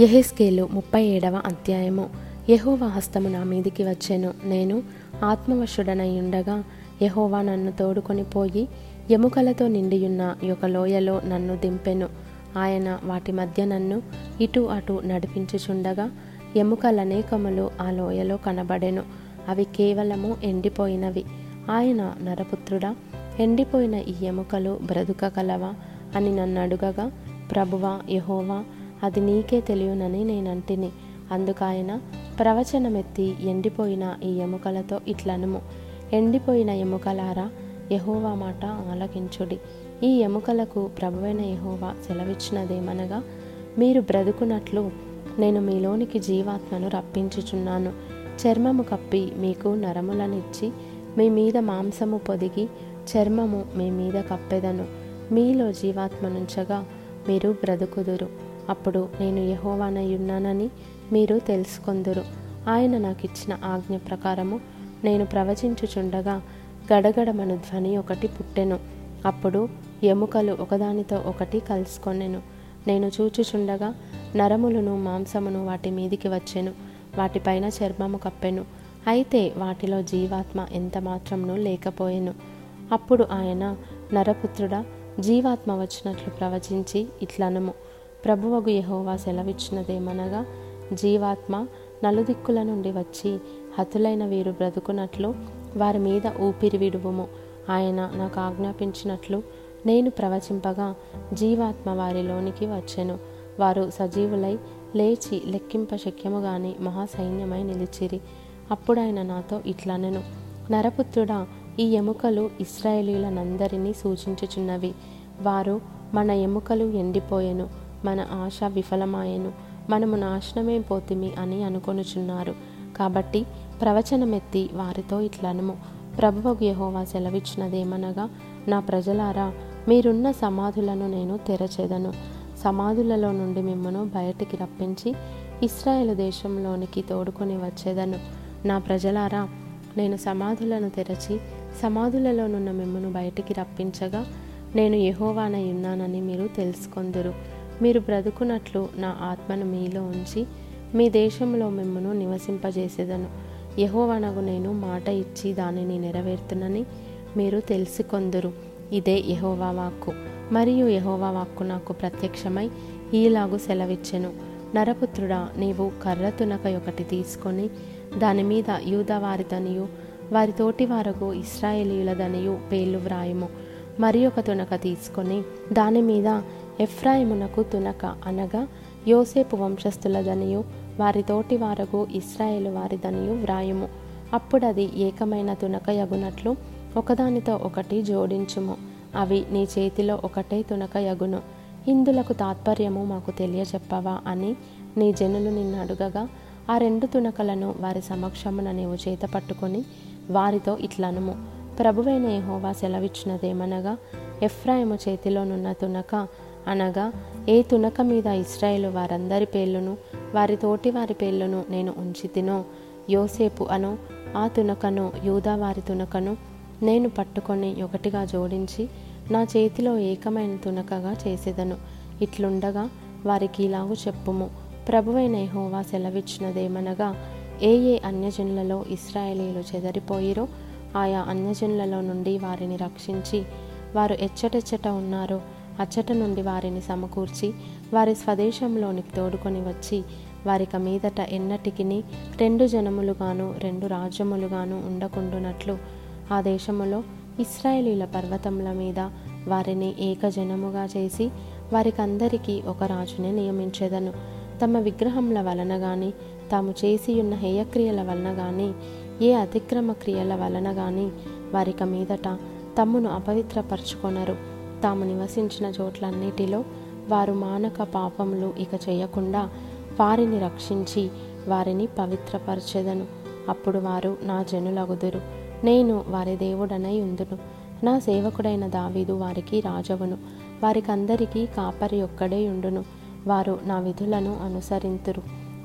యెహెజ్కేలు ముప్పై ఏడవ అధ్యాయము. యహోవా హస్తము నా మీదికి వచ్చెను. నేను ఆత్మవశుడనై ఉండగా యహోవా నన్ను తోడుకొని పోయి ఎముకలతో నిండియున్న ఒక లోయలో నన్ను దింపెను. ఆయన వాటి మధ్య నన్ను ఇటు అటు నడిపించుచుండగా ఎముకలనేకములు ఆ లోయలో కనబడెను. అవి కేవలము ఎండిపోయినవి. ఆయన నరపుత్రుడా ఎండిపోయిన ఈ ఎముకలు బ్రతుకగలవా అని నన్ను అడుగగా ప్రభువా యహోవా అది నీకే తెలియనని నేనంటిని. అందుకాయన ప్రవచనమెత్తి ఎండిపోయిన ఈ ఎముకలతో ఇట్లనుము. ఎండిపోయిన ఎముకలారా యహోవా మాట ఆలకించుడి. ఈ ఎముకలకు ప్రభువైన యహోవా సెలవిచ్చినదేమనగా మీరు బ్రతుకున్నట్లు నేను మీలోనికి జీవాత్మను రప్పించుచున్నాను. చర్మము కప్పి మీకు నరములనిచ్చి మీ మీద మాంసము పొదిగి చర్మము మీ మీద కప్పెదను. మీలో జీవాత్మనుంచగా మీరు బ్రతుకుదురు. అప్పుడు నేను యహోవానయ్యున్నానని మీరు తెలుసుకొందురు. ఆయన నాకు ఇచ్చిన ఆజ్ఞ ప్రకారము నేను ప్రవచించుచుండగా గడగడమను ధ్వని ఒకటి పుట్టెను. అప్పుడు ఎముకలు ఒకదానితో ఒకటి కలుసుకొనెను. నేను చూచుచుండగా నరములను మాంసమును వాటి మీదికి వచ్చెను. వాటిపైన చర్మము కప్పెను. అయితే వాటిలో జీవాత్మ ఎంత మాత్రమును లేకపోయెను. అప్పుడు ఆయన నరపుత్రుడా జీవాత్మ వచ్చినట్లు ప్రవచించి ఇట్లనము. ప్రభువగు యహోవా సెలవిచ్చినదేమనగా జీవాత్మ నలుదిక్కుల నుండి వచ్చి హతులైన వీరు బ్రతుకున్నట్లు వారి మీద ఊపిరి విడువుము. ఆయన నాకు ఆజ్ఞాపించినట్లు నేను ప్రవచింపగా జీవాత్మ వారిలోనికి వచ్చెను. వారు సజీవులై లేచి లెక్కింప శక్యముగాని మహాసైన్యమై నిలిచిరి. అప్పుడు ఆయన నాతో ఇట్లనెను. నరపుత్రుడా ఈ ఎముకలు ఇస్రాయేలీలనందరినీ సూచించుచున్నవి. వారు మన ఎముకలు ఎండిపోయెను. మన ఆశ విఫలమాయెను. మనము నాశనమే పోతిమి అని అనుకొనుచున్నారు. కాబట్టి ప్రవచనమెత్తి వారితో ఇట్లనము. ప్రభువకు యహోవా సెలవిచ్చినదేమనగా నా ప్రజలారా మీరున్న సమాధులను నేను తెరచెదను. సమాధులలో నుండి మిమ్మను బయటికి రప్పించి ఇస్రాయేల్ దేశంలోనికి తోడుకొని వచ్చేదను. నా ప్రజలారా నేను సమాధులను తెరచి సమాధులలోనున్న మిమ్మను బయటికి రప్పించగా నేను యహోవానై ఉన్నానని మీరు తెలుసుకొందురు. మీరు బ్రతుకున్నట్లు నా ఆత్మను మీలో ఉంచి మీ దేశంలో మిమ్మను నివసింపజేసేదను. యహోవనగు నేను మాట ఇచ్చి దానిని నెరవేర్తునని మీరు తెలుసుకొందురు. ఇదే యహోవా వాక్కు. మరియు యహోవా వాక్కు నాకు ప్రత్యక్షమై ఈలాగు సెలవిచ్చెను. నరపుత్రుడా నీవు కర్ర తునక ఒకటి తీసుకొని దాని మీద యూదవారిదనియు వారి తోటి వారకు ఇస్రాయేలీయులదనియు పేర్లు వ్రాయము. మరి ఒక తునక తీసుకొని దాని మీద ఎఫ్రాయిమునకు తునక అనగా యోసేపు వంశస్థులదనియు వారి తోటి వారకు ఇస్రాయేలు వారిదనియు వ్రాయము. అప్పుడది ఏకమైన తునక యగునట్లు ఒకదానితో ఒకటి జోడించుము. అవి నీ చేతిలో ఒకటే తునక యగును. ఇందులకు తాత్పర్యము మాకు తెలియచెప్పవా అని నీ జనులు నిన్ను అడుగగా ఆ రెండు తునకలను వారి సమక్షమున నీవు చేత పట్టుకొని వారితో ఇట్లనుము. ప్రభువైన యహోవా సెలవిచ్చినదేమనగా ఎఫ్రాయిము చేతిలోనున్న తునక అనగా ఏ తునక మీద ఇస్రాయేలు వారందరి పేర్లను వారి తోటి వారి పేర్లను నేను ఉంచితినో? యోసేపు అను ఆ తునకను యూదా వారి తునకను నేను పట్టుకొని ఒకటిగా జోడించి నా చేతిలో ఏకమైన తునకగా చేసేదను. ఇట్లుండగా వారికి ఇలాగు చెప్పుము. ప్రభువైన యహోవా సెలవిచ్చినదేమనగా ఏ ఏ అన్యజనులలో ఇస్రాయేలీలు చెదరిపోయిరో ఆయా అన్యజనులలో నుండి వారిని రక్షించి వారు ఎచ్చటెచ్చట ఉన్నారో. అచ్చట నుండి వారిని సమకూర్చి వారి స్వదేశంలోనికి తోడుకొని వచ్చి వారిక మీదట ఎన్నటికిని రెండు జనములుగాను రెండు రాజ్యములుగాను ఉండకుండునట్లు ఆ దేశములో ఇస్రాయేలీల పర్వతముల మీద వారిని ఏకజనముగా చేసి వారికందరికీ ఒక రాజుని నియమించేదను. తమ విగ్రహముల వలన గాని తాము చేసియున్న హేయక్రియల వలన గాని ఏ అతిక్రమ క్రియల వలన గాని వారిక మీదట తమ్మును అపవిత్రపరచుకొనరు. తాము నివసించిన చోట్లన్నిటిలో వారు మానక పాపములు ఇక చేయకుండా వారిని రక్షించి వారిని పవిత్రపరచెదను. అప్పుడు వారు నా జనులగుదురు. నేను వారి దేవుడనై ఉందును. నా సేవకుడైన దావీదు వారికి రాజవును. వారికందరికీ కాపరి ఒక్కడే ఉండును. వారు నా విధులను అనుసరింతురు.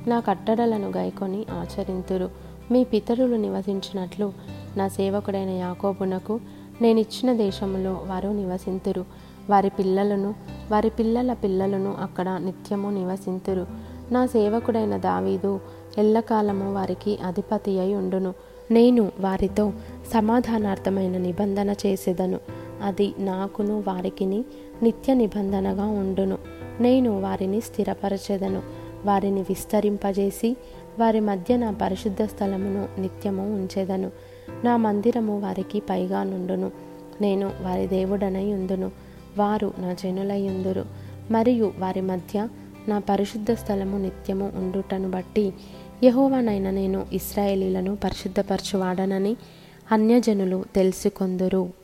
నా కట్టడలను గైకొని ఆచరింతురు. మీ పితరులు నివసించినట్లు నా సేవకుడైన యాకోబునకు నేనిచ్చిన దేశములో వారు నివసింతురు. వారి పిల్లలను వారి పిల్లల పిల్లలను అక్కడ నిత్యము నివసింతురు. నా సేవకుడైన దావీదు ఎల్లకాలము వారికి అధిపతి అయి ఉండును. నేను వారితో సమాధానార్థమైన నిబంధన చేసేదను. అది నాకును వారికిని నిత్య నిబంధనగా ఉండును. నేను వారిని స్థిరపరచెదను. వారిని విస్తరింపజేసి వారి మధ్య నా పరిశుద్ధ స్థలమును నిత్యము ఉంచెదను. నా మందిరము వారికి పైగా నుండును. నేను వారి దేవుడనై ఉందును వారు నా జనులై ఉందురు. మరియు వారి మధ్య నా పరిశుద్ధ స్థలము నిత్యము ఉండుటను బట్టి యహోవానైన నేను ఇస్రాయేలీలను పరిశుద్ధపరచువాడనని అన్యజనులు తెలుసుకొందురు.